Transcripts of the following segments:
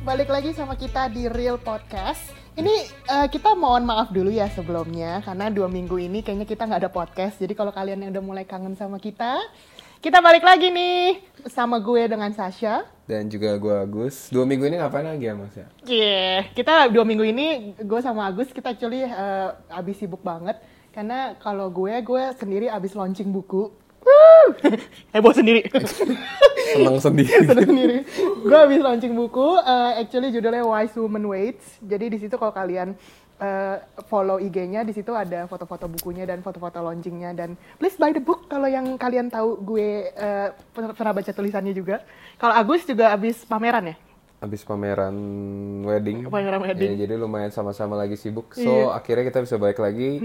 balik lagi sama kita di Real Podcast. Ini eh, kita mohon maaf dulu ya sebelumnya karena dua minggu ini kayaknya kita nggak ada podcast. Jadi kalau kalian yang udah mulai kangen sama kita, kita balik lagi nih sama gue dengan Sasha. Dan juga gue Agus. Dua minggu ini ngapain lagi ya mas ya? Yeah, kita dua minggu ini gue sama Agus kita actually eh, abis sibuk banget karena kalau gue gue sendiri abis launching buku. Heboh sendiri. Seneng sendiri. Seneng sendiri. Gue habis launching buku, eh, actually judulnya Wise Woman Waits. Jadi di situ kalau kalian eh, follow IG-nya, di situ ada foto-foto bukunya dan foto-foto launchingnya dan please buy the book kalau yang kalian tahu gue pernah pernah baca tulisannya juga. Kalau Agus juga habis pameran ya. Habis pameran wedding. Pameran wedding. Ya, jadi lumayan sama-sama lagi sibuk. So Iya. akhirnya kita bisa balik lagi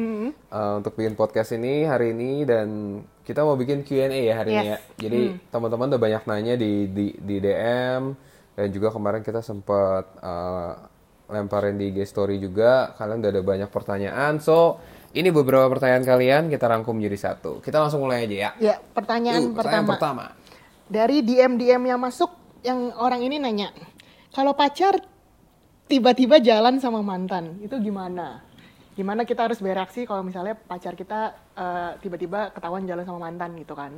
uh, untuk bikin podcast ini hari ini dan kita mau bikin Q&A ya hari ini ya. Yes. Jadi teman-teman udah banyak nanya di di, di DM dan juga kemarin kita sempat uh, lemparin di IG story juga. Kalian udah ada banyak pertanyaan. So ini beberapa pertanyaan kalian kita rangkum jadi satu. Kita langsung mulai aja ya. Ya, pertanyaan, Yuk, pertanyaan pertama. pertama. Dari DM-DM yang masuk, yang orang ini nanya, kalau pacar tiba-tiba jalan sama mantan, itu gimana? Gimana kita harus bereaksi kalau misalnya pacar kita eh, tiba-tiba ketahuan jalan sama mantan gitu kan?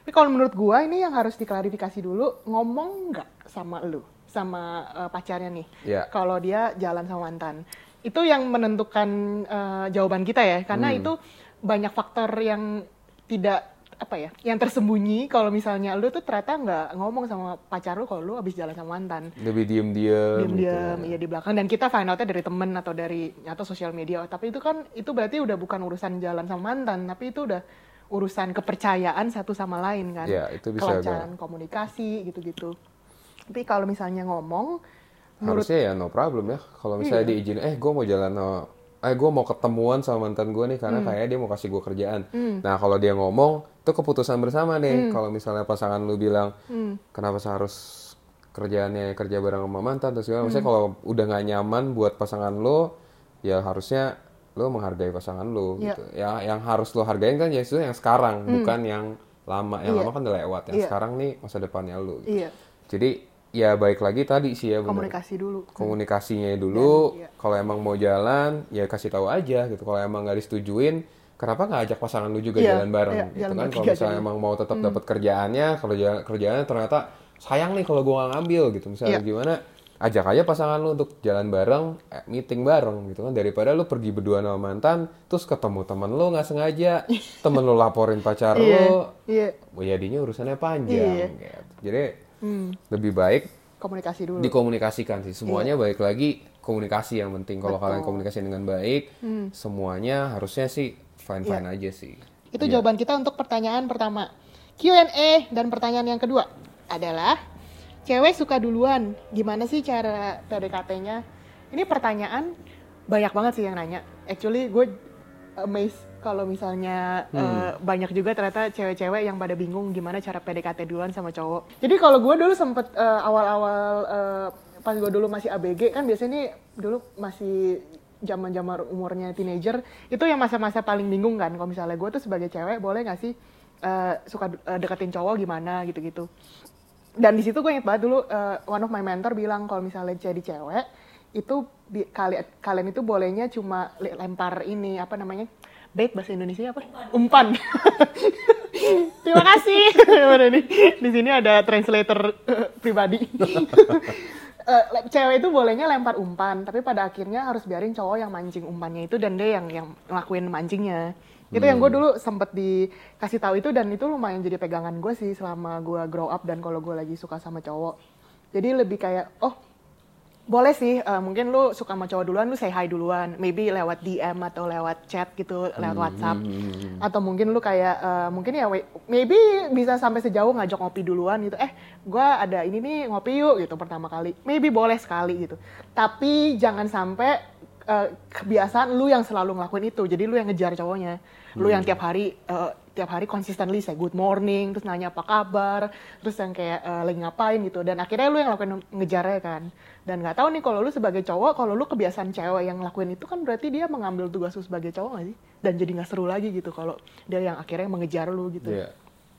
Tapi kalau menurut gua ini yang harus diklarifikasi dulu, ngomong nggak sama lu, sama eh, pacarnya nih, Ya. kalau dia jalan sama mantan. Itu yang menentukan eh, jawaban kita ya, karena itu banyak faktor yang tidak apa ya, yang tersembunyi kalau misalnya lu tuh ternyata nggak ngomong sama pacar lu kalau lu habis jalan sama mantan. Lebih diem-diem. Diam-diam, gitu. iya di belakang dan kita find out-nya dari temen atau dari atau sosial media. Tapi itu kan itu berarti udah bukan urusan jalan sama mantan, tapi itu udah urusan kepercayaan satu sama lain kan. Ya, itu bisa Kelancaran komunikasi gitu-gitu. Tapi kalau misalnya ngomong Harusnya ya no problem ya. Kalau misalnya diizinin, eh gue mau jalan sama, eh gue mau ketemuan sama mantan gue nih karena kayaknya dia mau kasih gue kerjaan. Nah kalau dia ngomong, itu keputusan bersama nih. Kalau misalnya pasangan lu bilang, kenapa seharus kerjaannya kerja bareng sama mantan terus segala maksudnya kalau udah nggak nyaman buat pasangan lu, ya harusnya lu menghargai pasangan lu Iya. gitu. Ya yang harus lu hargain kan ya itu yang sekarang, bukan yang lama. Yang Iya. lama kan udah lewat. Yang Iya. sekarang nih masa depannya lu. gitu. iya, Jadi ya baik lagi tadi sih ya bener komunikasi dulu. komunikasinya dulu iya. kalau emang mau jalan ya kasih tahu aja gitu kalau emang nggak disetujuin kenapa nggak ajak pasangan lu juga Iya, jalan bareng? iya, gitu jalan kan kalau misalnya emang mau tetap dapat kerjaannya kalau kerjaannya ternyata sayang nih kalau gua nggak ngambil gitu. Misalnya Iya. gimana? Ajak aja pasangan lu untuk jalan bareng eh, meeting bareng gitu kan. Daripada lu pergi berdua sama mantan terus ketemu temen lu nggak sengaja temen lu laporin pacar Iya, lu iya, oh, jadinya urusannya panjang Iya. gitu. jadi Hmm, lebih baik komunikasi dulu. dikomunikasikan sih. Semuanya balik lagi komunikasi yang penting. Kalau kalian komunikasi dengan baik semuanya harusnya sih fine fine aja sih Itu jawaban kita untuk pertanyaan pertama. Q&A dan pertanyaan yang kedua adalah cewek suka duluan. Gimana sih cara PDKT-nya? Ini pertanyaan banyak banget sih yang nanya. Actually gue amazed kalau misalnya eh, banyak juga ternyata cewek-cewek yang pada bingung gimana cara PDKT duluan sama cowok. Jadi kalau gue dulu sempet eh, awal-awal eh, pas gue dulu masih ABG kan biasanya nih dulu masih zaman-zaman umurnya teenager itu yang masa-masa paling bingung kan. Kalau misalnya gue tuh sebagai cewek boleh nggak sih eh, suka eh, deketin cowok gimana gitu-gitu. Dan di situ gue inget banget dulu eh, one of my mentor bilang kalau misalnya jadi cewek itu bi- kali kalian itu bolehnya cuma lempar ini apa namanya bait bahasa Indonesia apa? Umpan. Terima kasih. Di sini ada translator eh, pribadi Eh, le- cewek itu bolehnya lempar umpan, tapi pada akhirnya harus biarin cowok yang mancing umpannya itu dan dia yang yang ngelakuin mancingnya. Itu yang gue dulu sempet dikasih tahu itu dan itu lumayan jadi pegangan gue sih selama gue grow up dan kalau gue lagi suka sama cowok. Jadi lebih kayak oh boleh sih eh, mungkin lu suka sama cowok duluan lu say hi duluan. Maybe lewat DM atau lewat chat gitu lewat WhatsApp. Atau mungkin lu kayak eh, mungkin ya wait, maybe bisa sampai sejauh ngajak ngopi duluan gitu. Eh gua ada ini nih ngopi yuk gitu pertama kali. Maybe boleh sekali gitu. Tapi jangan sampai eh, kebiasaan lu yang selalu ngelakuin itu. Jadi lu yang ngejar cowoknya. Lu yang tiap hari eh, tiap hari consistently say good morning terus nanya apa kabar terus yang kayak eh, lagi ngapain gitu. Dan akhirnya lu yang ngelakuin ngejarnya kan. Dan nggak tahu nih kalau lu sebagai cowok kalau lu kebiasaan cewek yang ngelakuin itu kan berarti dia mengambil tugas lu sebagai cowok gak sih? Dan jadi nggak seru lagi gitu kalau dia yang akhirnya mengejar lu gitu. Iya.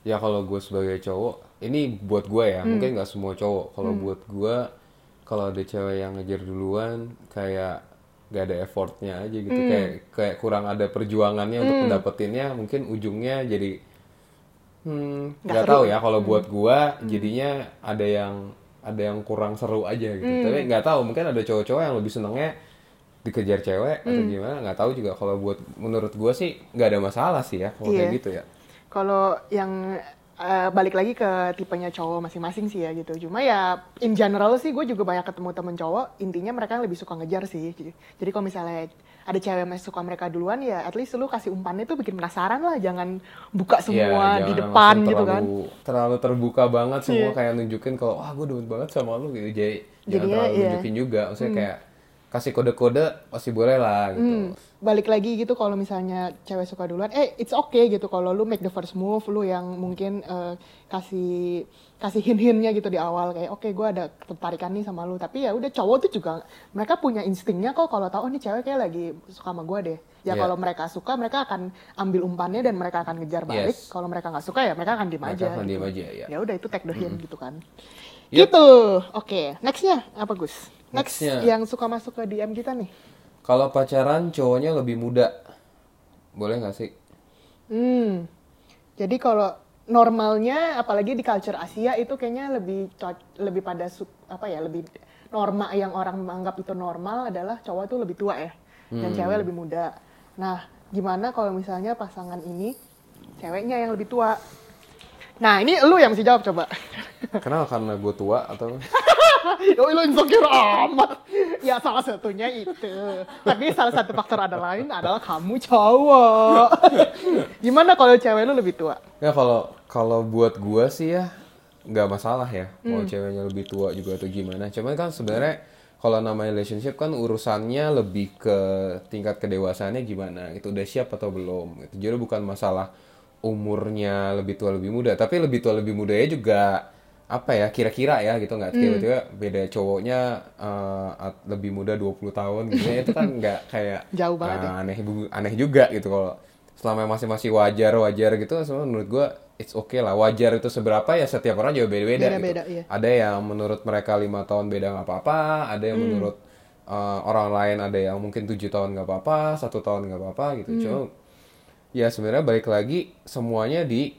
Ya kalau gue sebagai cowok, ini buat gue ya, Hmm. mungkin nggak semua cowok. Kalau buat gue, kalau ada cewek yang ngejar duluan kayak gak ada effortnya aja gitu Hmm. kayak kayak kurang ada perjuangannya untuk mendapetinnya mungkin ujungnya jadi hmm Nggak nggak tahu ya kalau buat gua jadinya ada yang ada yang kurang seru aja gitu Hmm. tapi nggak tahu mungkin ada cowok-cowok yang lebih senengnya dikejar cewek atau Hmm. gimana nggak tahu juga kalau buat menurut gua sih nggak ada masalah sih ya kalau Iya. kayak gitu ya Kalau yang eh, balik lagi ke tipenya cowok masing-masing sih ya gitu. Cuma ya in general sih gue juga banyak ketemu temen cowok. Intinya mereka lebih suka ngejar sih. Jadi, jadi kalau misalnya ada cewek yang suka mereka duluan ya at least lu kasih umpannya tuh bikin penasaran lah. Jangan buka semua Iya, di depan gitu kan. terlalu, terlalu terbuka banget semua Iya. kayak nunjukin kalau wah gue demen banget sama lu gitu jadi jangan Jadinya, terlalu iya. nunjukin juga maksudnya kayak kasih kode-kode pasti boleh lah gitu Hmm, balik lagi gitu kalau misalnya cewek suka duluan, eh it's okay gitu kalau lu make the first move, lu yang mungkin eh, kasih kasih hint-hintnya gitu di awal kayak oke gue ada ketertarikan nih sama lu, tapi ya udah cowok tuh juga mereka punya instingnya kok kalau tahu oh nih cewek kayak lagi suka sama gue deh. Ya Iya. kalau mereka suka mereka akan ambil umpannya dan mereka akan ngejar balik. Yes. Kalau mereka nggak suka ya mereka akan diem Mereka aja. akan gitu. diem aja, ya. Ya udah itu take the hint gitu kan. Yep. Gitu. Oke, nextnya apa Gus? Next Nextnya. yang suka masuk ke DM kita nih. kalau pacaran cowoknya lebih muda boleh nggak sih Hmm. Jadi kalau normalnya apalagi di culture Asia itu kayaknya lebih lebih pada apa ya lebih norma yang orang menganggap itu normal adalah cowok tuh lebih tua ya dan cewek lebih muda. Nah, gimana kalau misalnya pasangan ini ceweknya yang lebih tua? Nah, ini lu yang mesti jawab coba. kenapa karena gue tua atau Oh, lu insecure amat. Ya salah satunya itu. Tapi salah satu faktor ada lain adalah kamu cowok. Gimana kalau cewek lu lebih tua? ya kalau kalau buat gua sih ya nggak masalah ya mau Hmm. ceweknya lebih tua juga atau gimana cuman kan sebenarnya kalau namanya relationship kan urusannya lebih ke tingkat kedewasaannya gimana gitu udah siap atau belum gitu jadi bukan masalah umurnya lebih tua lebih muda tapi lebih tua lebih muda ya juga apa ya kira-kira ya gitu nggak Hmm. tiba-tiba beda cowoknya at- lebih muda 20 tahun gitu ya itu kan nggak kayak Jauh banget eh, aneh aneh juga gitu kalau selama masih masih wajar wajar gitu semua menurut gua it's okay lah wajar itu seberapa ya setiap orang juga beda beda Beda-beda, gitu iya. ada yang menurut mereka lima tahun beda nggak apa-apa ada Hmm. yang menurut uh, orang lain ada yang mungkin tujuh tahun nggak apa-apa satu tahun nggak apa-apa gitu Hmm. cuma ya sebenarnya balik lagi semuanya di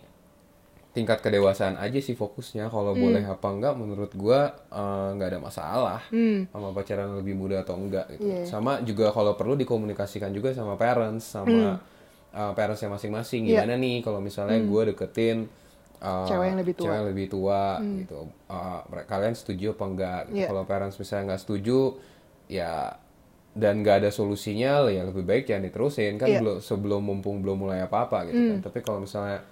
tingkat kedewasaan aja sih fokusnya kalau Hmm. boleh apa enggak menurut gua uh, nggak ada masalah sama pacaran lebih muda atau enggak gitu Hmm. Iya. sama juga kalau perlu dikomunikasikan juga sama parents sama uh, parentsnya masing-masing Hmm. Iya. gimana nih kalau misalnya gua deketin uh, Cewek yang lebih tua. Hmm. cewek yang lebih tua gitu Uh, kalian setuju apa enggak gitu. Iya. kalau parents misalnya nggak setuju ya dan nggak ada solusinya ya lebih baik jangan diterusin kan Iya. belum sebelum mumpung belum mulai apa-apa gitu Hmm. kan tapi kalau misalnya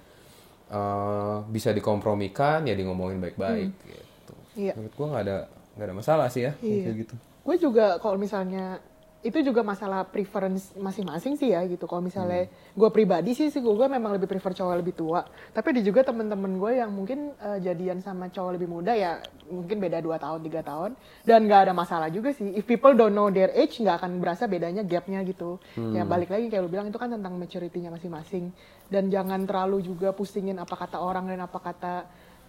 uh, bisa dikompromikan ya di ngomongin baik-baik gitu Iya. menurut gua nggak ada nggak ada masalah sih ya Iya. kayak gitu Gue juga kalau misalnya itu juga masalah preference masing-masing sih ya gitu. Kalau misalnya gue pribadi sih sih gue memang lebih prefer cowok lebih tua. Tapi ada juga temen-temen gue yang mungkin eh, jadian sama cowok lebih muda ya mungkin beda 2 tahun tiga tahun dan nggak ada masalah juga sih. If people don't know their age nggak akan berasa bedanya gapnya gitu. Ya balik lagi kayak lu bilang itu kan tentang maturity-nya masing-masing dan jangan terlalu juga pusingin apa kata orang dan apa kata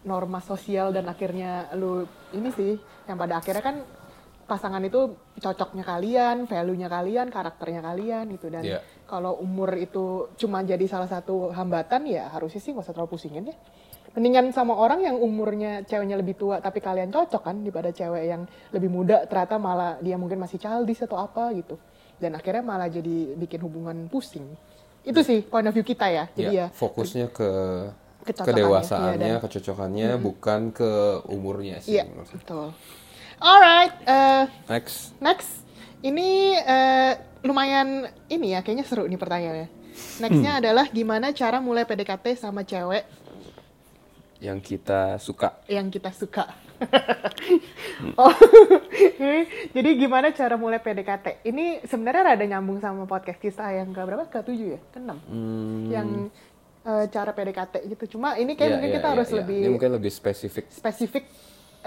norma sosial dan akhirnya lu ini sih yang pada akhirnya kan pasangan itu cocoknya kalian, value-nya kalian, karakternya kalian gitu dan Iya. kalau umur itu cuma jadi salah satu hambatan ya harusnya sih gak usah terlalu pusingin ya. Mendingan sama orang yang umurnya ceweknya lebih tua tapi kalian cocok kan daripada cewek yang lebih muda ternyata malah dia mungkin masih childish atau apa gitu. Dan akhirnya malah jadi bikin hubungan pusing. Itu sih point of view kita ya. Jadi ya, ya, fokusnya ke kedewasaannya, iya, dan- kecocokannya, bukan ke umurnya sih. iya, betul. Alright, eh Next, Next, ini eh, lumayan ini ya, kayaknya seru nih pertanyaannya. Nextnya adalah gimana cara mulai PDKT sama cewek yang kita suka. yang kita suka. oh, jadi gimana cara mulai PDKT? Ini sebenarnya rada nyambung sama podcast kita yang ke berapa? Ke tujuh ya? Ke enam. Hmm, Yang eh, cara PDKT gitu. Cuma ini kayak iya, mungkin iya, kita iya, harus iya. lebih Ini mungkin lebih spesifik. spesifik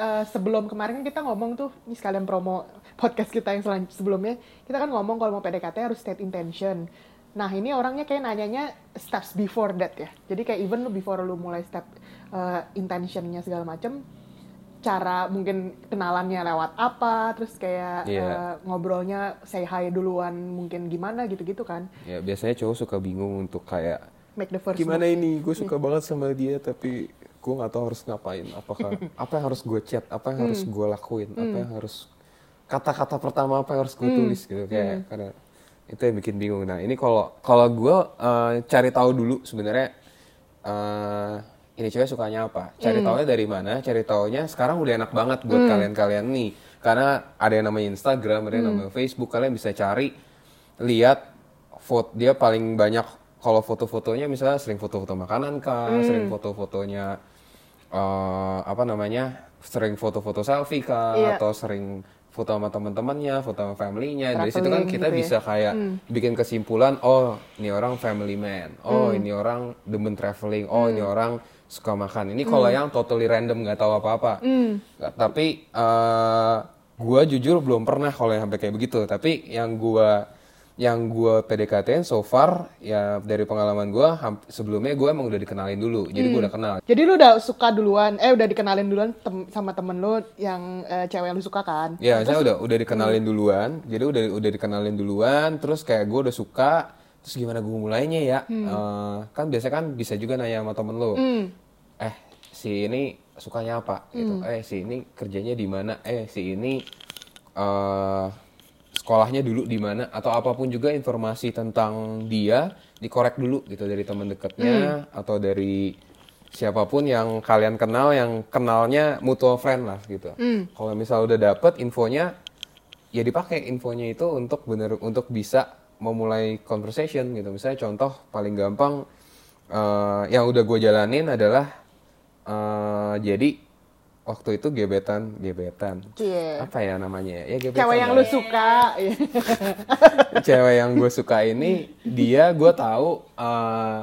eh, sebelum kemarin kan kita ngomong tuh ini sekalian promo podcast kita yang selan- sebelumnya kita kan ngomong kalau mau PDKT harus state intention nah ini orangnya kayak nanyanya steps before that ya jadi kayak even lu before lu mulai step eh, intentionnya segala macem cara mungkin kenalannya lewat apa, terus kayak Iya. eh, ngobrolnya say hi duluan mungkin gimana gitu-gitu kan. Ya biasanya cowok suka bingung untuk kayak Make the first gimana ini gue suka banget sama dia tapi gue nggak tahu harus ngapain. Apakah apa yang harus gue chat apa yang harus gue lakuin apa yang harus kata-kata pertama apa yang harus gue tulis gitu. Kayak karena itu yang bikin bingung. Nah ini kalau kalau gue eh, cari tahu dulu sebenarnya eh, ini cewek sukanya apa. Cari taunya dari mana? Cari taunya sekarang udah enak banget buat kalian-kalian nih. Karena ada yang namanya Instagram ada yang namanya Facebook kalian bisa cari lihat foto dia paling banyak kalau foto-fotonya misalnya sering foto-foto makanan kah, sering foto-fotonya eh, apa namanya, sering foto-foto selfie kah, Iya. atau sering foto sama teman-temannya, foto sama family-nya. Dari situ kan kita gitu ya. bisa kayak bikin kesimpulan, oh ini orang family man, oh ini orang demen traveling, oh ini orang suka makan. Ini kalau yang totally random nggak tahu apa-apa. Nggak- Tapi eh gua jujur belum pernah kalau yang sampai kayak begitu. Tapi yang gua yang gue PDKT so far ya dari pengalaman gue sebelumnya gue emang udah dikenalin dulu. Jadi gue udah kenal. Jadi lu udah suka duluan, eh udah dikenalin duluan tem- sama temen lu yang eh, cewek yang lu suka kan? ya saya udah udah dikenalin duluan. Jadi udah udah dikenalin duluan terus kayak gue udah suka terus gimana gue mulainya ya? Eh, kan biasa kan bisa juga nanya sama temen lo eh si ini sukanya apa? Gitu. Eh si ini kerjanya di mana? Eh si ini eh sekolahnya dulu di mana atau apa pun juga informasi tentang dia dikorek dulu gitu dari teman dekatnya atau dari siapa pun yang kalian kenal yang kenalnya mutual friend lah gitu. Kalau misal udah dapet infonya ya dipakai infonya itu untuk bener untuk bisa memulai conversation gitu. Misalnya contoh paling gampang eh, yang udah gue jalanin adalah eh, jadi waktu itu gebetan gebetan. Cie. apa ya namanya ya? Gebetan Cewek yang lah. lu suka. cewek yang gue suka ini dia gue tahu eh,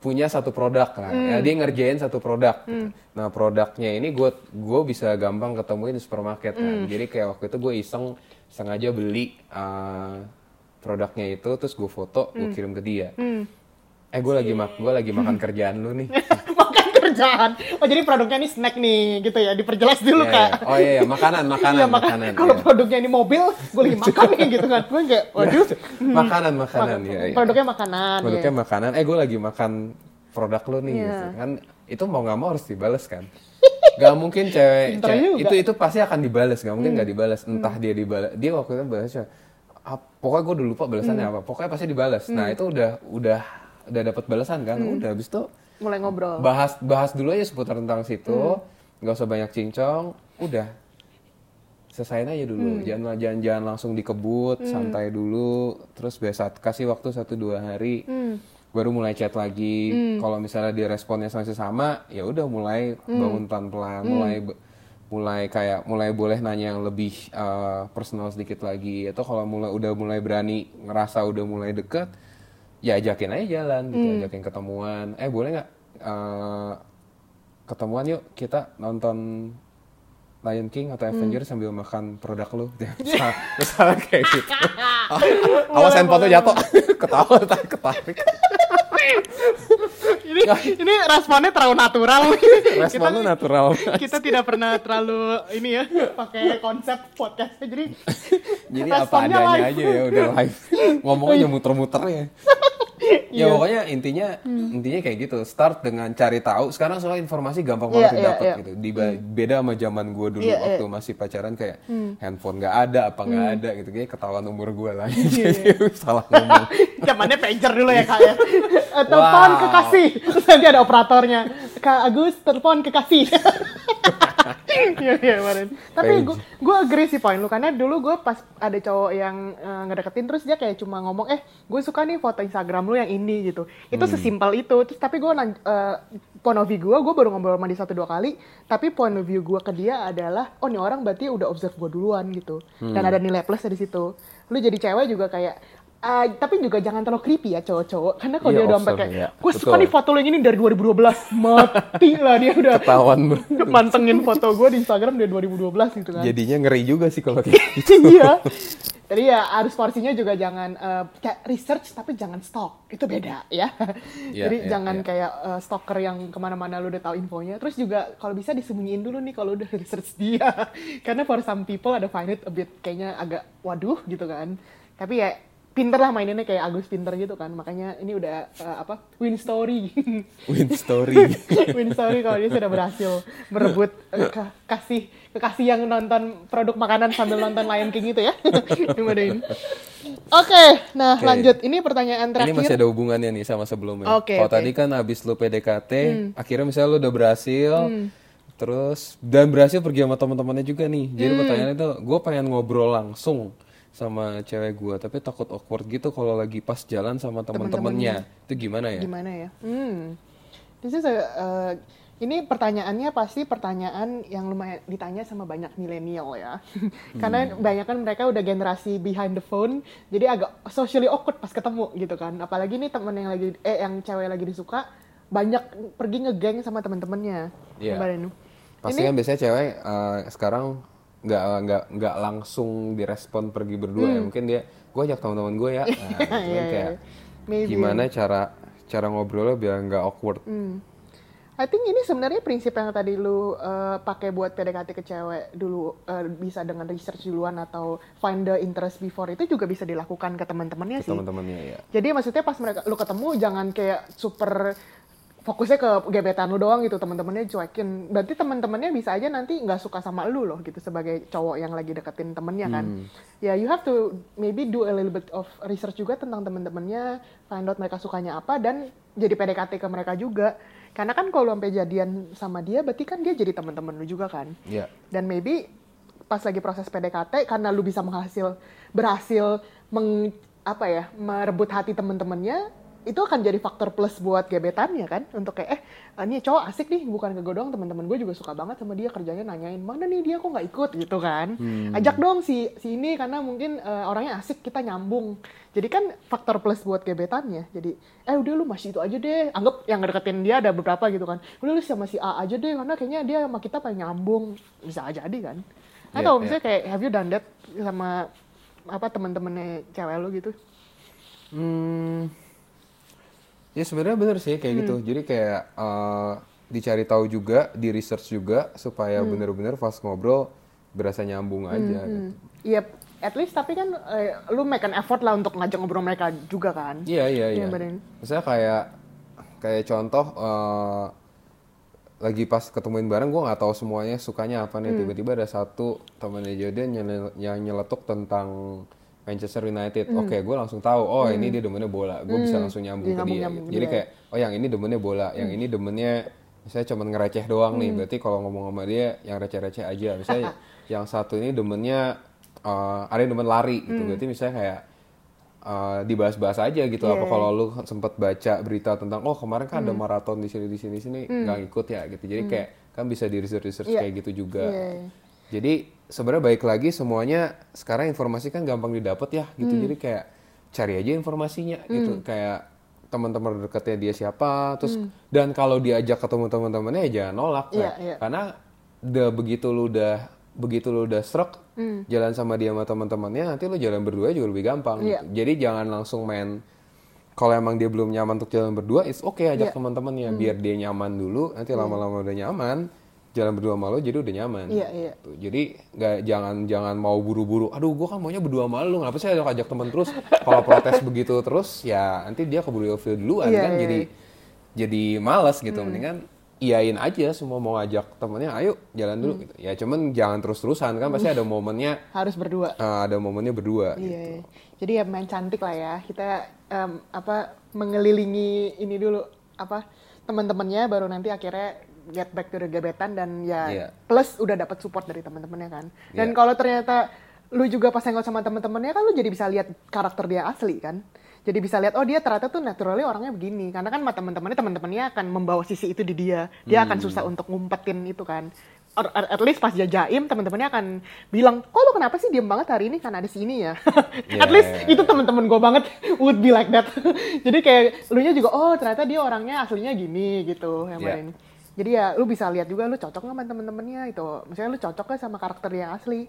punya satu produk lah ya. Dia ngerjain satu produk gitu. nah produknya ini gue gue bisa gampang ketemuin di supermarket kan. Jadi kayak waktu itu gue iseng sengaja beli eh, produknya itu terus gue foto gue kirim ke dia. Eh gue lagi mak gue lagi makan kerjaan lu nih. Makan kerjaan. Oh jadi produknya ini snack nih gitu ya, diperjelas dulu Iya, kak. iya. oh iya, iya. makanan makanan Iya, makan. makanan Kalau iya. produknya ini mobil, gue lagi makan nih gitu kan. Gue enggak, waduh. makanan makanan ya, ya. Produknya makanan. produknya ya. makanan eh gue lagi makan produk lo nih Iya. gitu kan itu mau nggak mau harus dibales kan Gak mungkin cewek, cewek-. Hmm. itu itu pasti akan dibales nggak mungkin nggak dibales entah dia dibalas dia waktu itu balasnya pokoknya gue udah lupa balasannya Hmm. apa pokoknya pasti dibalas nah itu udah udah udah dapat balasan kan Hmm. udah habis itu Mulai ngobrol. bahas bahas dulu aja seputar tentang situ. Hmm. nggak usah banyak cincong. Udah. Selesaiin aja Hmm. dulu. Jangan jangan jangan langsung dikebut santai dulu. Terus biasa kasih waktu satu dua hari. Hmm. baru mulai chat lagi. Kalau misalnya dia responnya masih sama ya udah mulai Hmm. bangun pelan pelan mulai be- mulai kayak mulai boleh nanya yang lebih uh, personal sedikit lagi. Atau kalau mulai udah mulai berani ngerasa udah mulai deket ya ajakin aja jalan gitu Hmm. ajakin ketemuan. Eh boleh nggak uh, ketemuan yuk kita nonton Lion King atau Hmm. Avengers sambil makan produk lu. Misalnya, misalnya kayak gitu. Awas handphone tuh jatuh. ketawa tak ketarik ini responnya terlalu natural. respon lu natural. kita tidak pernah terlalu ini ya pakai konsep podcastnya jadi jadi apa responnya adanya live. aja ya udah live. Ngomongnya muter-muter ya Iya. ya pokoknya intinya intinya kayak gitu. Start dengan cari tahu. Sekarang soal informasi gampang Hmm. Iya, banget iya, dapat iya. gitu Di, beda sama zaman gue dulu Iya, waktu masih pacaran kayak Hmm. handphone nggak ada apa nggak ada gitu. Kayak ketahuan umur gue lah. Jadi salah ngomong. Zamannya pager dulu ya kak ya. Eh, telepon Wow. kekasih. Terus nanti ada operatornya. Kak Agus telepon kekasih. Iya iya kemarin. Tapi gue gue agree sih poin lu. Karena dulu gue pas ada cowok yang eh, ngedeketin terus dia kayak cuma ngomong eh gue suka nih foto Instagram lu yang ini gitu. Itu sesimpel itu. Terus tapi gue point of view gue gue baru ngobrol sama dia satu dua kali. Tapi point of view gue ke dia adalah oh nih orang berarti udah observe gue duluan gitu. Dan ada nilai plus dari situ. Lu jadi cewek juga kayak ah, tapi juga jangan terlalu creepy ya cowok-cowok karena kalau Iya, dia udah sampai kayak iya. gue suka nih foto lu yang ini dari 2012 mati lah dia udah ketahuan mantengin foto gue di Instagram dari 2012 gitu kan. jadinya ngeri juga sih kalau gitu iya. Jadi ya harus porsinya juga jangan uh, kayak research tapi jangan stalk itu beda ya. Yeah, Jadi yeah, jangan yeah. kayak uh, stalker yang ke mana-mana lu udah tahu infonya. Terus juga kalau bisa disembunyiin dulu nih kalau udah research dia. Karena for some people ada find it a bit kayaknya agak waduh gitu kan. Tapi ya pinter lah maininnya kayak Agus pinter gitu kan. Makanya ini udah uh, apa win story. Win story. win story kalau dia sudah berhasil merebut uh, ke- kasih kekasih yang nonton produk makanan sambil nonton Lion King itu ya. Oke, nah Oke. lanjut. Ini pertanyaan Ini masih terakhir. ada hubungannya nih sama sebelumnya. Oke, Kalau. Hmm. tadi kan abis lu PDKT, akhirnya misalnya lu udah berhasil, terus dan berhasil pergi sama teman-temannya juga nih. Jadi Hmm. pertanyaannya itu, gue pengen ngobrol langsung sama cewek gue, tapi takut awkward gitu kalau lagi pas jalan sama teman-temannya. Itu gimana ya? Gimana ya? Hmm. This is a- uh, ini pertanyaannya pasti pertanyaan yang lumayan ditanya sama banyak milenial ya. Karena banyak kan mereka udah generasi behind the phone, jadi agak socially awkward pas ketemu gitu kan. Apalagi nih temen yang lagi eh yang cewek lagi disuka banyak pergi ngegeng sama teman-temannya. Iya. Ini? Pasti kan biasanya cewek eh, sekarang nggak nggak nggak langsung direspon pergi berdua ya. Mungkin dia, gue ajak teman-teman gue ya. Nah, Hmm. Iya, kayak iya. Maybe. gimana cara cara ngobrolnya biar nggak awkward. Hmm. I think ini sebenarnya prinsip yang tadi lu uh, pakai buat PDKT ke cewek dulu uh, bisa dengan research duluan atau find the interest before itu juga bisa dilakukan ke teman-temannya sih. Teman-temannya ya. Jadi maksudnya pas mereka lu ketemu jangan kayak super fokusnya ke gebetan lu doang gitu teman-temannya cuekin. Berarti teman-temannya bisa aja nanti nggak suka sama lu loh gitu sebagai cowok yang lagi deketin temennya kan. Ya you have to maybe do a little bit of research juga tentang teman-temannya, find out mereka sukanya apa dan jadi PDKT ke mereka juga. Karena kan kalau sampai jadian sama dia berarti kan dia jadi teman-teman lu juga kan Iya. dan maybe pas lagi proses PDKT karena lu bisa menghasil berhasil meng apa ya merebut hati temen-temennya itu akan jadi faktor plus buat gebetannya kan? Untuk kayak eh ini cowok asik nih bukan ke gue doang teman-teman gue juga suka banget sama dia kerjanya nanyain mana nih dia kok nggak ikut? Gitu kan? Ajak dong si si ini karena mungkin eh, orangnya asik kita nyambung. Jadi kan faktor plus buat gebetannya. Jadi eh udah lu masih itu aja deh. Anggap yang ngedeketin dia ada beberapa gitu kan. Udah lu sama si A aja deh karena kayaknya dia sama kita paling nyambung. Bisa aja jadi kan? Atau iya. misalnya kayak have you done that sama apa teman-temannya cewek lu? Gitu. Hmm, ya sebenarnya bener sih kayak gitu. Hmm. Jadi kayak eh, dicari tahu juga, di research juga supaya Hmm. bener-bener pas ngobrol berasa nyambung aja gitu. Iya, at least tapi kan eh, lu make an effort lah untuk ngajak ngobrol mereka juga kan. Iya iya iya. Misalnya kayak kayak contoh eh, lagi pas ketemuin bareng gue nggak tahu semuanya sukanya apa Hmm. nih tiba-tiba ada satu temennya Jordan yang, yang nyeletuk tentang Manchester United. Hmm. Oke, gue langsung tahu. Oh ini dia demennya bola. Gue bisa langsung nyambung Dia ke dia. nyambung-nyambung gitu. Jadi kayak oh yang ini demennya bola, yang ini demennya misalnya cuma ngereceh doang nih. Hmm. Berarti kalau ngomong sama dia yang receh-receh aja. Misalnya yang satu ini demennya eh, ada yang demen lari gitu. Hmm. Berarti misalnya kayak uh, dibahas-bahas aja gitu Iya, apa kalau lu sempat baca berita tentang oh kemarin kan ada Hmm. maraton di sini di sini sini nggak ikut ya gitu jadi kayak kan bisa di research research Iya. kayak gitu juga Iya, iya. Jadi sebenarnya baik lagi semuanya sekarang informasi kan gampang didapat ya gitu Hmm. jadi kayak cari aja informasinya gitu kayak teman-teman dekatnya dia siapa terus dan kalau diajak ketemu teman-temannya ya jangan nolak Hmm. Iya, Kayak- iya. karena udah begitu lu udah begitu lu udah stroke Hmm. jalan sama dia sama teman-temannya nanti lu jalan berdua juga lebih gampang Iya. gitu. jadi jangan langsung main kalau emang dia belum nyaman untuk jalan berdua it's okay ajak Iya. teman-temannya biar dia nyaman dulu nanti lama-lama udah nyaman jalan berdua sama lo jadi udah nyaman. Iya, iya. Tuh, jadi nggak jangan jangan mau buru-buru aduh gua kan maunya berdua sama lu kenapa sih ajak ajak teman terus? Kalau protes begitu terus ya nanti dia keburu ilfil duluan Iya, kan? iya, jadi jadi males gitu. Mendingan iyain aja semua mau ngajak temennya ayo jalan dulu gitu. Ya cuman jangan terus-terusan kan? Pasti ada momennya Harus berdua. eh, ada momennya berdua Iya, gitu. iya. Jadi ya main cantik lah ya. Kita em, apa mengelilingi ini dulu apa teman-temannya baru nanti akhirnya get back to the gebetan dan ya Iya. plus udah dapat support dari teman-temannya kan. Dan Iya. kalau ternyata lu juga pas hangout sama teman-temannya kan lu jadi bisa lihat karakter dia asli kan. Jadi bisa lihat oh dia ternyata tuh naturally orangnya begini karena kan teman-temannya teman-temannya akan membawa sisi itu di dia. Dia akan susah untuk ngumpetin itu kan. Or, or at least pas dia jaim teman-temannya akan bilang, "Kok lu kenapa sih diem banget hari ini karena ada si ini ya?" at Yeah, least yeah, itu teman-teman gue banget would be like that. Jadi kayak lu nya juga oh ternyata dia orangnya aslinya gini gitu yang Iya. main. Jadi ya lu bisa lihat juga lu cocok nggak sama temen-temennya itu. Misalnya lu cocok nggak sama karakter yang asli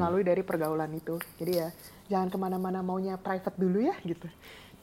melalui dari pergaulan itu. Jadi ya jangan ke mana-mana maunya private dulu ya gitu.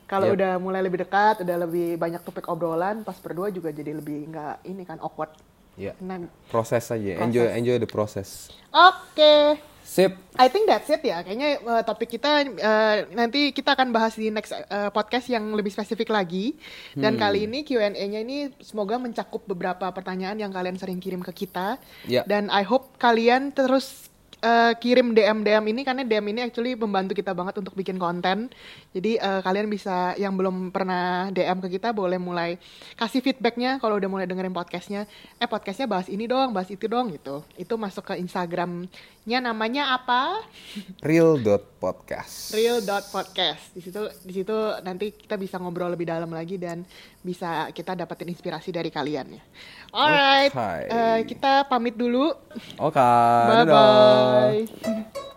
Kalau Yep. udah mulai lebih dekat, udah lebih banyak topik obrolan, pas berdua juga jadi lebih nggak ini kan awkward. Ya. Nah, Proses aja, enjoy enjoy the process. Oke, Sip. I think that's it ya. Kayaknya uh, topik kita uh, nanti kita akan bahas di next uh, podcast yang lebih spesifik lagi. Dan kali ini Q&A-nya ini semoga mencakup beberapa pertanyaan yang kalian sering kirim ke kita. Ya. Dan I hope kalian terus uh, kirim DM DM ini karena DM ini actually membantu kita banget untuk bikin konten. Jadi uh, kalian bisa yang belum pernah DM ke kita boleh mulai kasih feedbacknya kalau udah mulai dengerin podcastnya. Eh podcastnya bahas ini dong, bahas itu dong gitu. Itu masuk ke Instagramnya namanya apa? Real.podcast. real.podcast. Di situ di situ nanti kita bisa ngobrol lebih dalam lagi dan bisa kita dapetin inspirasi dari kalian ya. Alright, Okay. eh, kita pamit dulu. Oke, Bye dadah. bye.